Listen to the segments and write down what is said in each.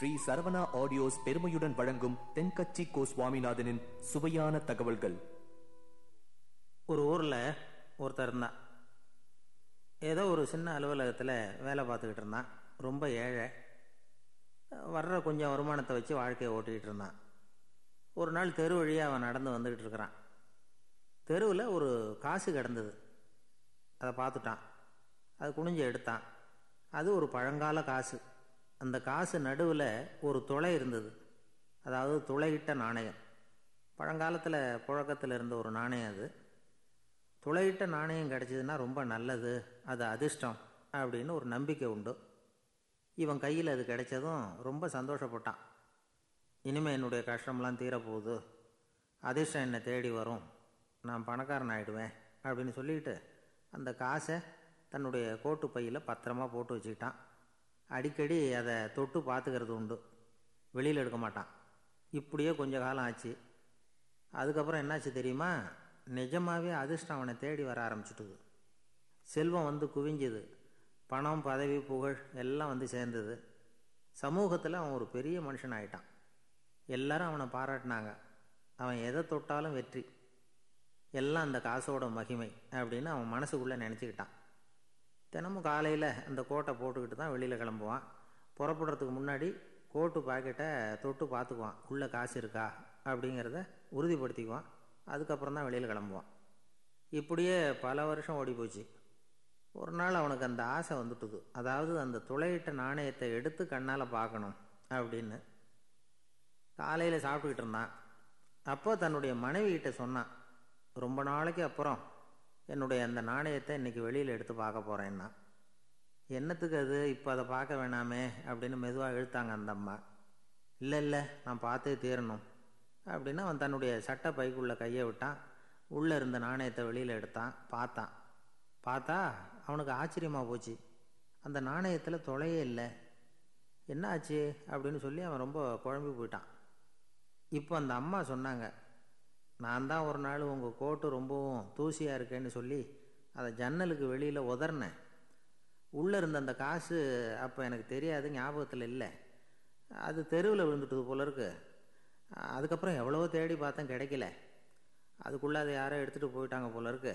Sri Saravana audios பெருமையுடன் வழங்கும் தென்கட்சி கோ சுவாமிநாதனின் சுவையான தகவல்கள். ஒரு ஊரில் ஒருத்தர் இருந்தான். ஏதோ ஒரு சின்ன அலுவலகத்தில் வேலை பார்த்துக்கிட்டு இருந்தான். ரொம்ப ஏழை. வர்ற கொஞ்சம் வருமானத்தை வச்சு வாழ்க்கையை ஓட்டிக்கிட்டு இருந்தான். ஒரு நாள் தெரு வழியாக அவன் நடந்து வந்துக்கிட்டு இருக்கிறான். தெருவில் ஒரு காசு கிடந்தது. அதை பார்த்துட்டான். அது குனிஞ்சு எடுத்தான். அது ஒரு பழங்கால காசு. அந்த காசு நடுவில் ஒரு துளை இருந்தது. அதாவது துளையிட்ட நாணயம். பழங்காலத்தில் புழக்கத்தில் இருந்த ஒரு நாணயம் அது. துளையிட்ட நாணயம் கிடச்சிதுன்னா ரொம்ப நல்லது அது அதிர்ஷ்டம் அப்படின்னு ஒரு நம்பிக்கை உண்டு. இவன் கையில் அது கிடைச்சதும் ரொம்ப சந்தோஷப்பட்டான். இனிமேல் என்னுடைய கஷ்டம்லாம் தீரப்போகுது. அதிர்ஷ்டம் என்னை தேடி வரும். நான் பணக்காரன் ஆகிடுவேன் அப்படின்னு சொல்லிட்டு அந்த காசை தன்னுடைய கோட்டு பையில் பத்திரமா போட்டு வச்சுக்கிட்டான். அடிக்கடி அதை தொட்டு பார்த்துக்கிறது உண்டு. வெளியில் எடுக்க மாட்டான். இப்படியே கொஞ்ச காலம் ஆச்சு. அதுக்கப்புறம் என்னாச்சு தெரியுமா? நிஜமாகவே அதிர்ஷ்டம் அவனை தேடி வர ஆரம்பிச்சிட்டுது. செல்வம் வந்து குவிஞ்சுது. பணம் பதவி புகழ் எல்லாம் வந்து சேர்ந்தது. சமூகத்தில் அவன் ஒரு பெரிய மனுஷன் ஆயிட்டான். எல்லாரும் அவனை பாராட்டினாங்க. அவன் எதை தொட்டாலும் வெற்றி. எல்லாம் அந்த காசோட மகிமை அப்படின்னு அவன் மனசுக்குள்ளே நினச்சிக்கிட்டான். தினமும் காலையில் அந்த கோட்டை போட்டுக்கிட்டு தான் வெளியில் கிளம்புவான். புறப்படுறதுக்கு முன்னாடி கோட்டு பாக்கெட்டை தொட்டு பார்த்துக்குவான். உள்ளே காசு இருக்கா? அப்படிங்கிறத உறுதிப்படுத்திக்குவான். அதுக்கப்புறம் தான் வெளியில் கிளம்புவான். இப்படியே பல வருஷம் ஓடி போச்சு ஒரு நாள் அவனுக்கு அந்த ஆசை வந்துட்டுது. அதாவது அந்த துளையிட்ட நாணயத்தை எடுத்து கண்ணால் பார்க்கணும் அப்படின்னு. காலையில் சாப்பிட்டுக்கிட்டு இருந்தான். அப்போ தன்னுடைய மனைவி கிட்ட சொன்னான். ரொம்ப நாளைக்கு அப்புறம் என்னுடைய அந்த நாணயத்தை இன்றைக்கி வெளியில் எடுத்து பார்க்க போகிறேன்னா என்னத்துக்கு அது? இப்போ அதை பார்க்க வேணாமே அப்படின்னு மெதுவாக இழுத்தாங்க அந்த அம்மா. இல்லை இல்லை நான் பார்த்தே தீரணும். அப்படின்னு அவன் தன்னுடைய சட்டை பைக்குள்ளே கையை விட்டான். உள்ளே இருந்த நாணயத்தை வெளியில் எடுத்தான். பார்த்தான். பார்த்தா அவனுக்கு ஆச்சரியமாக போச்சு. அந்த நாணயத்தில் தொலையே இல்லை. என்ன ஆச்சு? அப்படின்னு சொல்லி அவன் ரொம்ப குழம்பி போயிட்டான். இப்போ அந்த அம்மா சொன்னாங்க நான் தான் ஒரு நாள் உங்கள் கோட்டு ரொம்பவும் தூசியாக இருக்கேன்னு சொல்லி அதை ஜன்னலுக்கு வெளியில் உதறினேன். உள்ளே இருந்த அந்த காசு அப்போ எனக்கு தெரியாது ஞாபகத்தில் இல்லை. அது தெருவில் விழுந்துட்டது போல இருக்கு. அதுக்கப்புறம் எவ்வளவோ தேடி பார்த்தேன் கிடைக்கல. அதுக்குள்ளே அதை யாரோ எடுத்துகிட்டு போயிட்டாங்க போல இருக்கு.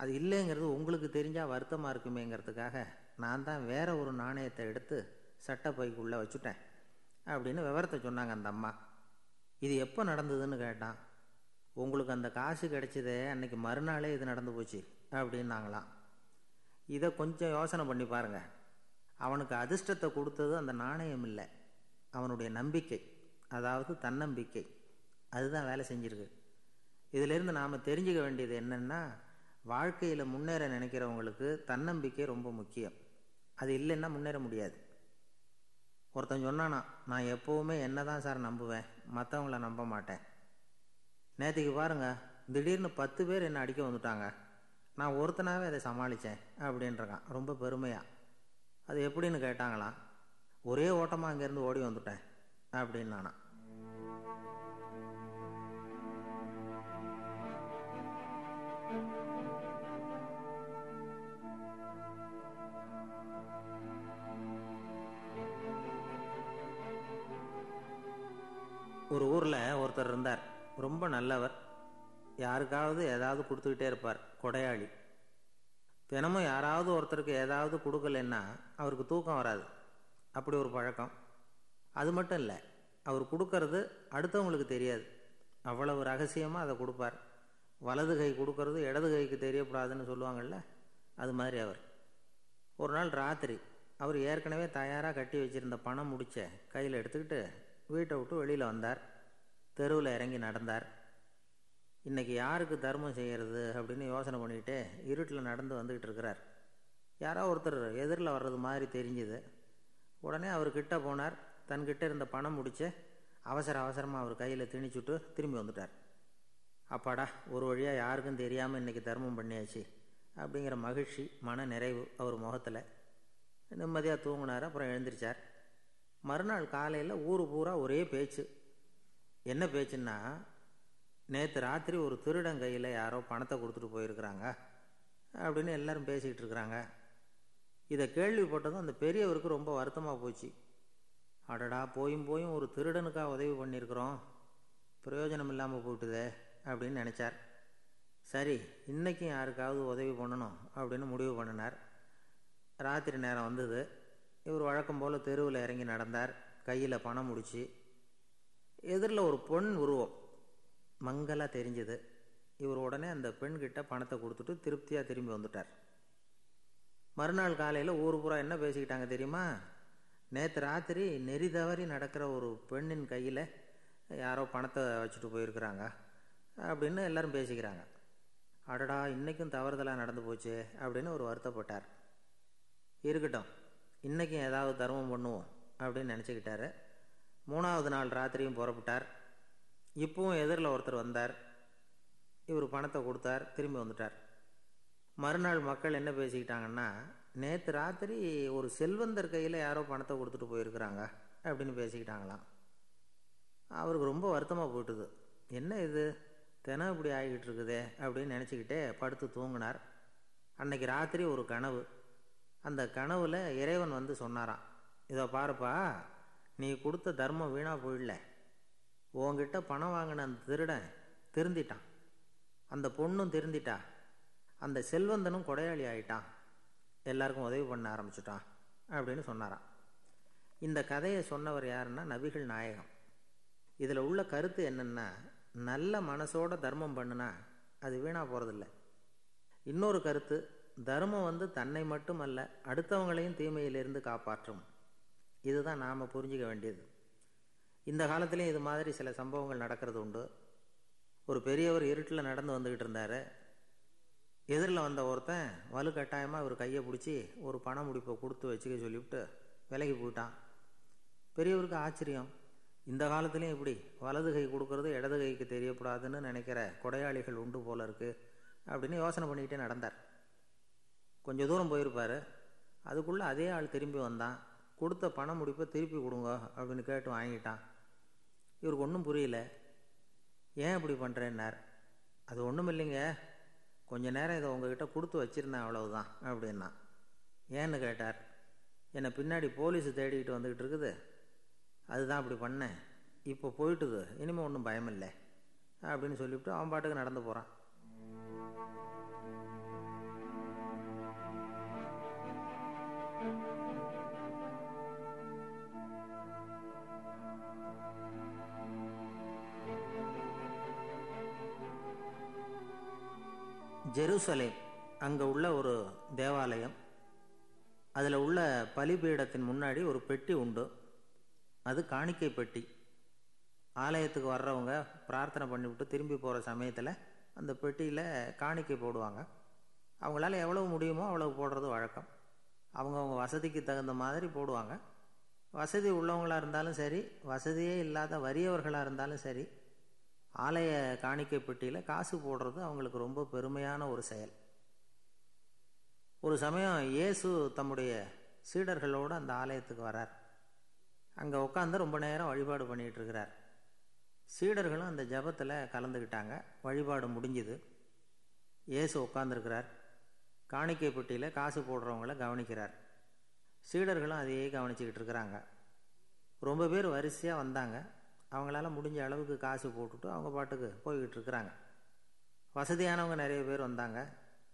அது இல்லைங்கிறது உங்களுக்கு தெரிஞ்சால் வருத்தமாக இருக்குமேங்கிறதுக்காக நான் தான் வேற ஒரு நாணயத்தை எடுத்து சட்டை பைக்குள்ளே வச்சுட்டேன் அப்படின்னு விவரத்தை சொன்னாங்க அந்த அம்மா. இது எப்போ நடந்ததுன்னு கேட்டான். உங்களுக்கு அந்த காசு கிடைச்சதே அன்னைக்கு மறுநாளே இது நடந்து போச்சு அப்படின்னாங்களாம். இதை கொஞ்சம் யோசனை பண்ணி பாருங்க. அவனுக்கு அதிர்ஷ்டத்தை கொடுத்தது அந்த நாணயம் இல்லை. அவனுடைய நம்பிக்கை அதாவது தன்னம்பிக்கை. அதுதான் வேலை செஞ்சிருக்கு. இதிலிருந்து நாம் தெரிஞ்சுக்க வேண்டியது என்னென்னா வாழ்க்கையில் முன்னேற நினைக்கிறவங்களுக்கு தன்னம்பிக்கை ரொம்ப முக்கியம். அது இல்லைன்னா முன்னேற முடியாது. ஒருத்தன் சொன்னானா நான் எப்போவுமே என்ன தான் சார் நம்புவேன் மற்றவங்கள நம்ப மாட்டேன். நேற்றுக்கு பாருங்கள் திடீர்னு பத்து பேர் என்னை அடிக்க வந்துட்டாங்க. நான் ஒருத்தனாகவே அதை சமாளித்தேன் அப்படின்றக்கான் ரொம்ப பெருமையாக அது எப்படின்னு கேட்டாங்களாம் ஒரே ஓட்டமாக அங்கேருந்து ஓடி வந்துட்டேன் அப்படின்னு நானா ஒரு ஊரில் ஒருத்தர் இருந்தார். ரொம்ப நல்லவர். யாருக்காவது ஏதாவது கொடுத்துக்கிட்டே இருப்பார். கொடையாளி. தினமும் யாராவது ஒருத்தருக்கு ஏதாவது கொடுக்கலன்னா அவருக்கு தூக்கம் வராது. அப்படி ஒரு பழக்கம். அது மட்டும் இல்லை அவர் கொடுக்கறது அடுத்தவங்களுக்கு தெரியாது. அவ்வளவு ரகசியமாக அதை கொடுப்பார். வலது கை கொடுக்கறது இடது கைக்கு தெரியக்கூடாதுன்னு சொல்லுவாங்கள்ல அது மாதிரி அவர். ஒரு நாள் ராத்திரி அவர் ஏற்கனவே தயாராக கட்டி வச்சுருந்த பணம் முடிச்ச கையில் எடுத்துக்கிட்டு வீட்டை விட்டு வெளியில் வந்தார். தெருவில் இறங்கி நடந்தார். இன்றைக்கி யாருக்கு தர்மம் செய்கிறது அப்படின்னு யோசனை பண்ணிக்கிட்டே இருட்டில் நடந்து வந்துக்கிட்டு இருக்கிறார். யாரோ ஒருத்தர் எதிரில் வர்றது மாதிரி தெரிஞ்சுது. உடனே அவர் கிட்டே போனார். தன்கிட்ட இருந்த பணம் முடிச்சு அவசர அவசரமாக அவர் கையில் திணிச்சுட்டு திரும்பி வந்துட்டார். அப்பாடா ஒரு வழியாக யாருக்கும் தெரியாமல் இன்றைக்கி தர்மம் பண்ணியாச்சு அப்படிங்கிற மகிழ்ச்சி மன நிறைவு அவர் முகத்தில். நிம்மதியாக தூங்கினார் அப்புறம் எழுந்திரிச்சார். மறுநாள் காலையில் ஊர் பூரா ஒரே பேச்சு. என்ன பேச்சுன்னா நேற்று ராத்திரி ஒரு திருடன் கையில் யாரோ பணத்தை கொடுத்துட்டு போயிருக்கிறாங்க. அப்படின்னு எல்லாரும் பேசிக்கிட்டு இருக்கிறாங்க. இதை கேள்விப்பட்டதும் அந்த பெரியவருக்கு ரொம்ப வருத்தமாக போச்சு. அடடா போயும் போயும் ஒரு திருடனுக்காக உதவி பண்ணியிருக்கிறோம். பிரயோஜனம் இல்லாமல் போயிட்டுதே அப்படின்னு நினச்சார். சரி இன்றைக்கும் யாருக்காவது உதவி பண்ணணும் அப்படின்னு முடிவு பண்ணினார். ராத்திரி நேரம் வந்தது. இவர் வழக்கம் போல் தெருவில் இறங்கி நடந்தார். கையில் பணம் முடிச்சு எதிரில் ஒரு பொன் உருவம். மங்கலாக தெரிஞ்சது. இவர் உடனே அந்த பெண்கிட்ட பணத்தை கொடுத்துட்டு திருப்தியாக திரும்பி வந்துட்டார். மறுநாள் காலையில் ஊர் பூரா என்ன பேசிக்கிட்டாங்க தெரியுமா? நேற்று ராத்திரி நெறி தவறி நடக்கிற ஒரு பெண்ணின் கையில் யாரோ பணத்தை வச்சுட்டு போயிருக்கிறாங்க அப்படின்னு எல்லாரும் பேசிக்கிறாங்க. அடடா இன்றைக்கும் தவறுதலாக நடந்து போச்சு அப்படின்னு ஒரு வருத்தப்பட்டார். இருக்கட்டும் இன்றைக்கும் ஏதாவது தர்மம் பண்ணுவோம் அப்படின்னு நினச்சிக்கிட்டாரு. மூணாவது நாள் ராத்திரியும் புறப்பட்டார். இப்பவும் எதிரில் ஒருத்தர் வந்தார். இவர் பணத்தை கொடுத்தார் திரும்பி வந்துட்டார். மறுநாள் மக்கள் என்ன பேசிக்கிட்டாங்கன்னா நேற்று ராத்திரி ஒரு செல்வந்தர் கையில் யாரோ பணத்தை கொடுத்துட்டு போயிருக்கிறாங்க அப்படின்னு பேசிக்கிட்டாங்களாம். அவருக்கு ரொம்ப வருத்தமாக போயிட்டுது. என்ன இது? தினம் இப்படி ஆகிக்கிட்டு இருக்குதே அப்படின்னு நினச்சிக்கிட்டே படுத்து தூங்கினார். அன்னைக்கு ராத்திரி ஒரு கனவு. அந்த கனவில் இறைவன் வந்து சொன்னாராம். இதை பாருப்பா நீ கொடுத்த தர்மம் வீணாக போயிடல உங்ககிட்ட பணம் வாங்கின அந்த திருடன் திருந்திட்டான். அந்த பொண்ணும் திருந்திட்டா. அந்த செல்வந்தனும் கொடையாளி ஆயிட்டான். எல்லாருக்கும் உதவி பண்ண ஆரம்பிச்சிட்டான் அப்படின்னு சொன்னாராம். இந்த கதையை சொன்னவர் யாருன்னா நபிகள் நாயகம். இதில் உள்ள கருத்து என்னென்னா நல்ல மனசோட தர்மம் பண்ணுனா அது வீணாக போகிறதில்ல இன்னொரு கருத்து தர்மம் வந்து தன்னை மட்டும் அல்ல அடுத்தவங்களையும் தீமையிலிருந்து காப்பாற்றும். இதுதான் நாம் புரிஞ்சிக்க வேண்டியது. இந்த காலத்துலேயும் இது மாதிரி சில சம்பவங்கள் நடக்கிறது உண்டு. ஒரு பெரியவர் இருட்டில் நடந்து வந்துக்கிட்டு இருந்தார். எதிரில் வந்த ஒருத்தன் வலு கட்டாயமாக ஒரு கையை பிடிச்சி ஒரு பண முடிப்பை கொடுத்து வச்சுக்க சொல்லிவிட்டு விலகி போயிட்டான். பெரியவருக்கு ஆச்சரியம். இந்த காலத்துலேயும் இப்படி வலது கை கொடுக்கறது இடது கைக்கு தெரியக்கூடாதுன்னு நினைக்கிற கொடையாளிகள் உண்டு போல இருக்குது அப்படின்னு யோசனை பண்ணிக்கிட்டே நடந்தார். கொஞ்சம் தூரம் போயிருப்பார். அதுக்குள்ளே அதே ஆள் திரும்பி வந்தான். கொடுத்த பண முடிப்பை திருப்பி கொடுங்க அப்படின்னு கேட்டு வாங்கிட்டான். இவருக்கு ஒன்றும் புரியல. ஏன் இப்படி பண்ணுறேன்னார் அது ஒன்றும் இல்லைங்க. கொஞ்ச நேரம் இதை உங்ககிட்ட கொடுத்து வச்சுருந்தேன் அவ்வளவுதான் அப்படின்னா. ஏன்னு கேட்டார். என்னை பின்னாடி போலீஸ் தேடிக்கிட்டு வந்துக்கிட்டு இருக்குது. அதுதான் அப்படி பண்ணேன். இப்போ போயிட்டுது. இனிமேல் ஒன்றும் பயமில்லை அப்படின்னு சொல்லிவிட்டு அவன் பாட்டுக்கு நடந்து போகிறான் ஜெருசலேம். அங்கே உள்ள ஒரு தேவாலயம். அதில் உள்ள பலிபீடத்தின் முன்னாடி ஒரு பெட்டி உண்டு. அது காணிக்கை பெட்டி. ஆலயத்துக்கு வர்றவங்க பிரார்த்தனை பண்ணிவிட்டு திரும்பி போகிற சமயத்தில் அந்த பெட்டியில் காணிக்கை போடுவாங்க. அவங்களால எவ்வளவு முடியுமோ அவ்வளவு போடுறது வழக்கம். அவங்கவுங்க வசதிக்கு தகுந்த மாதிரி போடுவாங்க. வசதி உள்ளவங்களாக இருந்தாலும் சரி வசதியே இல்லாத வறியவர்களாக இருந்தாலும் சரி ஆலய காணிக்கை பெட்டியில் காசு போடுறது அவங்களுக்கு ரொம்ப பெருமையான ஒரு செயல். ஒரு சமயம் இயேசு தம்முடைய சீடர்களோடு அந்த ஆலயத்துக்கு வரார். அங்கே உட்காந்து ரொம்ப நேரம் வழிபாடு பண்ணிகிட்டு இருக்கிறார். சீடர்களும் அந்த ஜபத்தில் கலந்துக்கிட்டாங்க வழிபாடு முடிஞ்சுது. இயேசு உட்காந்துருக்கிறார் காணிக்கை பெட்டியில் காசு போடுறவங்கள கவனிக்கிறார். சீடர்களும் அதையே கவனிச்சுக்கிட்டு இருக்கிறாங்க. ரொம்ப பேர் வரிசையாக வந்தாங்க. அவங்களால முடிஞ்ச அளவுக்கு காசு போட்டுட்டு அவங்க பாட்டுக்கு போய்கிட்டு இருக்கிறாங்க வசதியானவங்க நிறைய பேர் வந்தாங்க.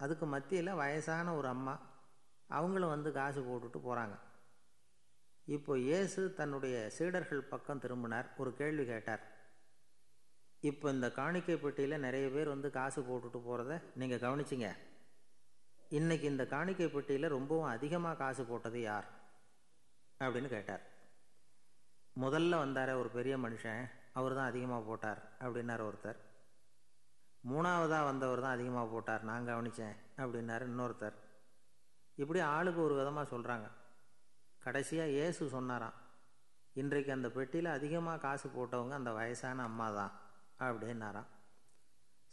அதுக்கு மத்தியில் வயசான ஒரு அம்மா அவங்களும் வந்து காசு போட்டுட்டு போகிறாங்க இப்போ இயேசு தன்னுடைய சீடர்கள் பக்கம் திரும்பினார். ஒரு கேள்வி கேட்டார். இப்போ இந்த காணிக்கை பெட்டியில் நிறைய பேர் வந்து காசு போட்டுட்டு போகிறத நீங்கள் கவனிச்சிங்க. இன்றைக்கி இந்த காணிக்கை பெட்டியில் ரொம்பவும் அதிகமாக காசு போட்டது யார்? அப்படின்னு கேட்டார். முதல்ல வந்தார ஒரு பெரிய மனுஷன் அவர் தான் அதிகமாக போட்டார் அப்படின்னார் ஒருத்தர். மூணாவதாக வந்தவர் தான் அதிகமாக போட்டார் நான் கவனித்தேன் அப்படின்னாரு இன்னொருத்தர். இப்படி ஆளுக்கு ஒரு விதமாக சொல்கிறாங்க கடைசியாக இயேசு சொன்னாராம் இன்றைக்கு அந்த பெட்டியில் அதிகமாக காசு போட்டவங்க அந்த வயசான அம்மா தான் அப்படின்னாராம்.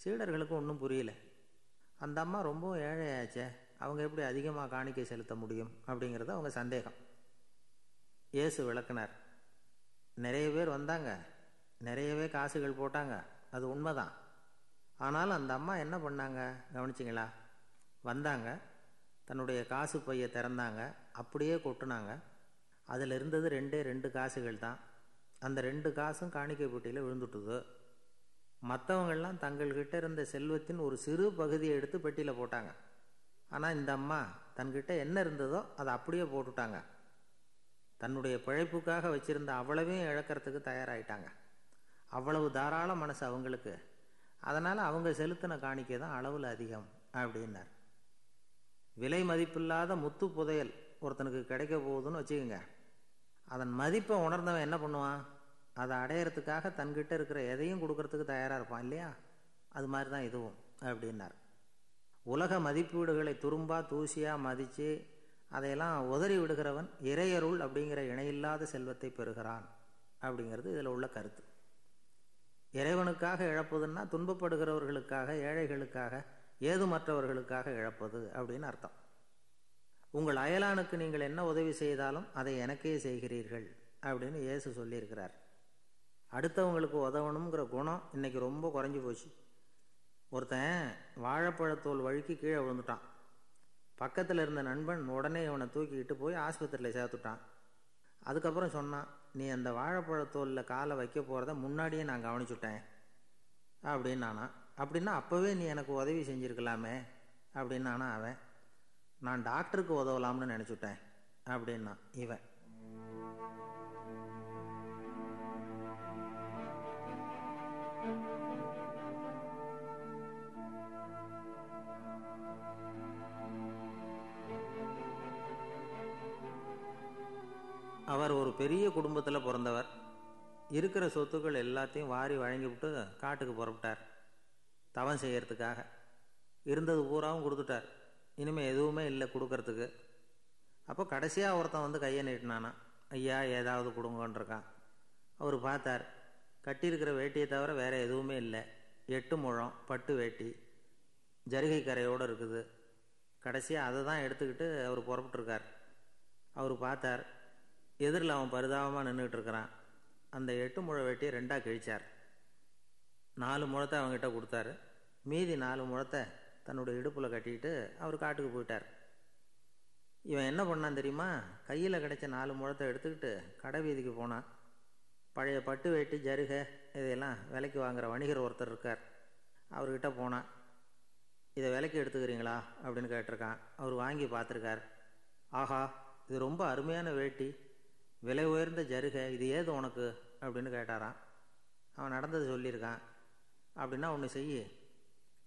சீடர்களுக்கு ஒன்றும் புரியல. அந்த அம்மா ரொம்பவும் ஏழையாச்சே அவங்க எப்படி அதிகமாக காணிக்கை செலுத்த முடியும் அப்படிங்கிறது அவங்க சந்தேகம். இயேசு விளக்குனார் நிறைய பேர் வந்தாங்க. நிறையவே காசுகள் போட்டாங்க. அது உண்மைதான். ஆனாலும் அந்த அம்மா என்ன பண்ணாங்க? கவனிச்சிங்களா? வந்தாங்க. தன்னுடைய காசு பையை திறந்தாங்க. அப்படியே கொட்டினாங்க. அதில் இருந்தது ரெண்டே ரெண்டு காசுகள் தான். அந்த ரெண்டு காசும் காணிக்கை பெட்டியில் விழுந்துட்டுது. மற்றவங்கள்லாம் தங்கள்கிட்ட இருந்த செல்வத்தின் ஒரு சிறு பகுதியை எடுத்து பெட்டியில் போட்டாங்க. ஆனால் இந்த அம்மா தன்கிட்ட என்ன இருந்ததோ அதை அப்படியே போட்டுட்டாங்க. தன்னுடைய பிழைப்புக்காக வச்சுருந்த அவ்வளவையும் இழக்கிறதுக்கு தயாராகிட்டாங்க அவ்வளவு தாராள மனசு அவங்களுக்கு. அதனால் அவங்க செலுத்தின காணிக்கை தான் அளவில் அதிகம் அப்படின்னார். விலை மதிப்பில்லாத முத்து புதையல் ஒருத்தனுக்கு கிடைக்க போகுதுன்னு வச்சுக்கோங்க. அதன் மதிப்பை உணர்ந்தவன் என்ன பண்ணுவான்? அதை அடையிறதுக்காக தன்கிட்ட இருக்கிற எதையும் கொடுக்கறதுக்கு தயாராக இருப்பான் இல்லையா? அது மாதிரி தான் இதுவும் அப்படின்னார். உலக மதிப்பீடுகளை துரும்பா தூசியாக மதித்து அதையெல்லாம் உதறி விடுகிறவன் இறையருள் அப்படிங்கிற இணையில்லாத செல்வத்தை பெறுகிறான் அப்படிங்கிறது இதில் உள்ள கருத்து. இறைவனுக்காக இழப்பதுன்னா துன்பப்படுகிறவர்களுக்காக ஏழைகளுக்காக ஏது மற்றவர்களுக்காக இழப்பது அப்படின்னு அர்த்தம். உங்கள் அயலானுக்கு நீங்கள் என்ன உதவி செய்தாலும் அதை எனக்கே செய்கிறீர்கள் அப்படின்னு இயேசு சொல்லியிருக்கிறார். அடுத்தவங்களுக்கு உதவணுங்கிற குணம் இன்னைக்கு ரொம்ப குறைஞ்சி போச்சு. ஒருத்தன் வாழைப்பழத்தோல் வழுக்கி கீழே விழுந்துட்டான். பக்கத்தில் இருந்த நண்பன் உடனே இவனை தூக்கிக்கிட்டு போய் ஆஸ்பத்திரியில் சேர்த்துட்டான். அதுக்கப்புறம் சொன்னான் நீ அந்த வாழைப்பழத்தோலில் காலை வைக்க போகிறத முன்னாடியே நான் கவனிச்சுட்டேன். அப்படின்னு நானா அப்படின்னா அப்போவே நீ எனக்கு உதவி செஞ்சுருக்கலாமே. அப்படின்னு நானா அவன் நான் டாக்டருக்கு உதவலாம்னு நினச்சிட்டேன். அப்படின்னா இவன் பெரிய குடும்பத்தில் பிறந்தவர். இருக்கிற சொத்துக்கள் எல்லாத்தையும் வாரி வழங்கிவிட்டு காட்டுக்கு புறப்பட்டார். தவம் செய்கிறதுக்காக இருந்தது பூராவும் கொடுத்துட்டார். இனிமேல் எதுவுமே இல்லை கொடுக்கறதுக்கு. அப்போ கடைசியாக ஒருத்தன் வந்து கையை நீட்டினானா? ஐயா ஏதாவது கொடுங்கன்றிருக்கான் அவர் பார்த்தார் கட்டியிருக்கிற வேட்டியை தவிர வேறு எதுவுமே இல்லை. எட்டு முழம் பட்டு வேட்டி. ஜரிகை கரையோடு இருக்குது. கடைசியாக அதை தான் எடுத்துக்கிட்டு அவர் புறப்பட்டுருக்கார். அவர் பார்த்தார் எதிரில் அவன் பரிதாபமாக நின்றுக்கிட்டு இருக்கிறான் அந்த எட்டு முழ வெட்டியை ரெண்டாக கிழிச்சார். நாலு முழத்தை அவங்ககிட்ட கொடுத்தாரு. மீதி நாலு முழத்தை தன்னுடைய இடுப்பில் கட்டிக்கிட்டு அவர் காட்டுக்கு போயிட்டார். இவன் என்ன பண்ணான் தெரியுமா? கையில் கிடைச்ச நாலு முழத்தை எடுத்துக்கிட்டு கடை வீதிக்கு போனான். பழைய பட்டு வேட்டி ஜருகை இதையெல்லாம் விலைக்கு வாங்குகிற வணிகர் ஒருத்தர் இருக்கார். அவர்கிட்ட போனான். இதை விலைக்கு எடுத்துக்கிறீங்களா? அப்படின்னு கேட்டிருக்கான். அவர் வாங்கி பார்த்துருக்கார். ஆஹா இது ரொம்ப அருமையான வேட்டி. விலை உயர்ந்த ஜருகை இது ஏது உனக்கு? அப்படின்னு கேட்டாரான் அவன் நடந்தது சொல்லியிருக்கான். அப்படின்னா ஒன்று செய்ய.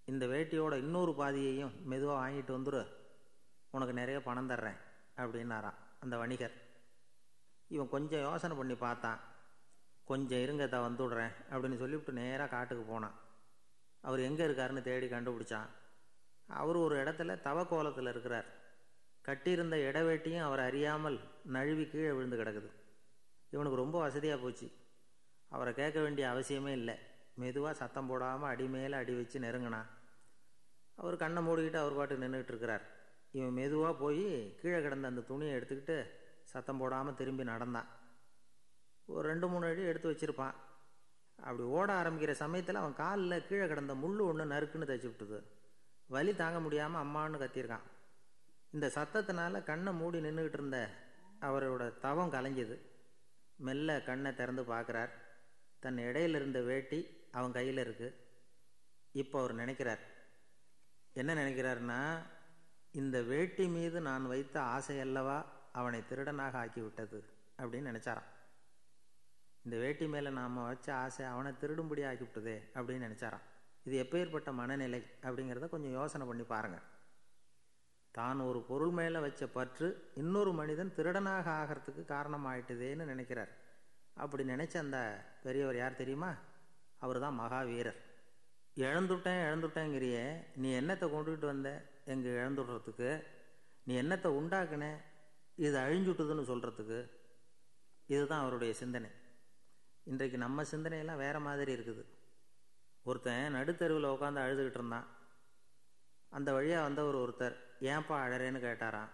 இந்த வேட்டியோட இன்னொரு பாதியையும் மெதுவாக வாங்கிட்டு வந்துடு உனக்கு நிறைய பணம் தர்றேன் அப்படின்னாரான் அந்த வணிகர். இவன் கொஞ்சம் யோசனை பண்ணி பார்த்தான். கொஞ்சம் இருங்க தான் வந்துவிடுறேன் அப்படின்னு சொல்லிவிட்டு நேராக காட்டுக்கு போனான். அவர் எங்கே இருக்காருன்னு தேடி கண்டுபிடிச்சான். அவர் ஒரு இடத்துல தவக்கோலத்தில் இருக்கிறார். கட்டியிருந்த இடவேட்டியும் அவர் அறியாமல் நழுவி கீழே விழுந்து கிடக்குது. இவனுக்கு ரொம்ப வசதியாக போச்சு. அவரை கேட்க வேண்டிய அவசியமே இல்லை. மெதுவாக சத்தம் போடாமல் அடி மேலே அடி வச்சு நெருங்கினான் அவர் கண்ணை மூடிக்கிட்டு அவர் பாட்டு நின்றுக்கிட்டு இருக்கிறார். இவன் மெதுவாக போய் கீழே கிடந்த அந்த துணியை எடுத்துக்கிட்டு சத்தம் போடாமல் திரும்பி நடந்தான். ஒரு ரெண்டு மூணு அடி எடுத்து வச்சுருப்பான். அப்படி ஓட ஆரம்பிக்கிற சமயத்தில் அவன் காலில் கீழே கிடந்த முள் ஒன்று நறுக்குன்னு தைச்சி விட்டுது. வலி தாங்க முடியாமல் அம்மான்னு கத்தியிருக்கான். இந்த சத்தத்தினால கண்ணை மூடி நின்றுக்கிட்டு இருந்த அவரோட தவம் கலைஞ்சது. மெல்ல கண்ணை திறந்து பார்க்குறார். தன் இடையில இருந்த வேட்டி அவன் கையில் இருக்கு. இப்போ அவர் நினைக்கிறார். என்ன நினைக்கிறாருன்னா இந்த வேட்டி மீது நான் வைத்த ஆசை அல்லவா அவனை திருடனாக ஆக்கி விட்டது அப்படின்னு நினைச்சாராம். இந்த வேட்டி மேலே நாம் வச்ச ஆசை அவனை திருடும்படி ஆக்கிவிட்டதே அப்படின்னு நினைச்சாராம். இது எப்பேற்பட்ட மனநிலை அப்படிங்கிறத கொஞ்சம் யோசனை பண்ணி பாருங்கள் தான் ஒரு பொருள் மேலே வச்ச பற்று இன்னொரு மனிதன் திருடனாக ஆகிறதுக்கு காரணமாயிட்டுதேன்னு நினைக்கிறார். அப்படி நினைச்ச அந்த பெரியவர் யார் தெரியுமா? அவர் தான் மகாவீரர். இழந்துட்டேன் இழந்துட்டேங்கிறிய நீ என்னத்தை கொண்டுகிட்டு வந்த? எங்கே இழந்துடுறதுக்கு நீ என்னத்தை உண்டாக்குன? இது அழிஞ்சுட்டுதுன்னு சொல்கிறதுக்கு இதுதான் அவருடைய சிந்தனை. இன்றைக்கு நம்ம சிந்தனையெல்லாம் வேறு மாதிரி இருக்குது. ஒருத்தன் நடுத்தருவில் உட்காந்து அழுதுகிட்டு இருந்தான். அந்த வழியாக வந்தவர் ஒருத்தர். ஏன்பா அழறேன்னு கேட்டாராம்.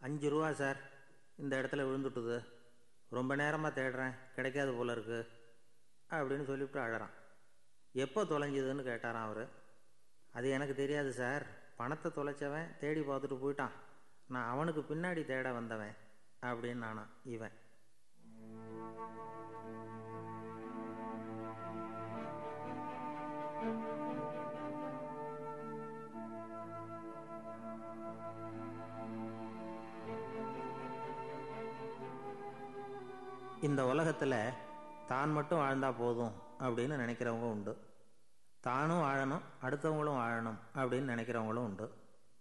அஞ்சு ரூபா சார் இந்த இடத்துல விழுந்துட்டுது. ரொம்ப நேரமாக தேடுறேன் கிடைக்காது போல இருக்கு அப்படின்னு சொல்லிவிட்டு அழறான். எப்போ தொலைஞ்சதுன்னு கேட்டாராம் அவர். அது எனக்கு தெரியாது சார் பணத்தை தொலைச்சவன் தேடி பார்த்துட்டு போயிட்டான். நான் அவனுக்கு பின்னாடி தேட வந்தவன் அப்படின்னு நானா இவன். இந்த உலகத்தில் தான் மட்டும் வாழ்ந்தா போதும் அப்படின்னு நினைக்கிறவங்க உண்டு. தானும் வாழணும் அடுத்தவங்களும் வாழணும் அப்படின்னு நினைக்கிறவங்களும் உண்டு.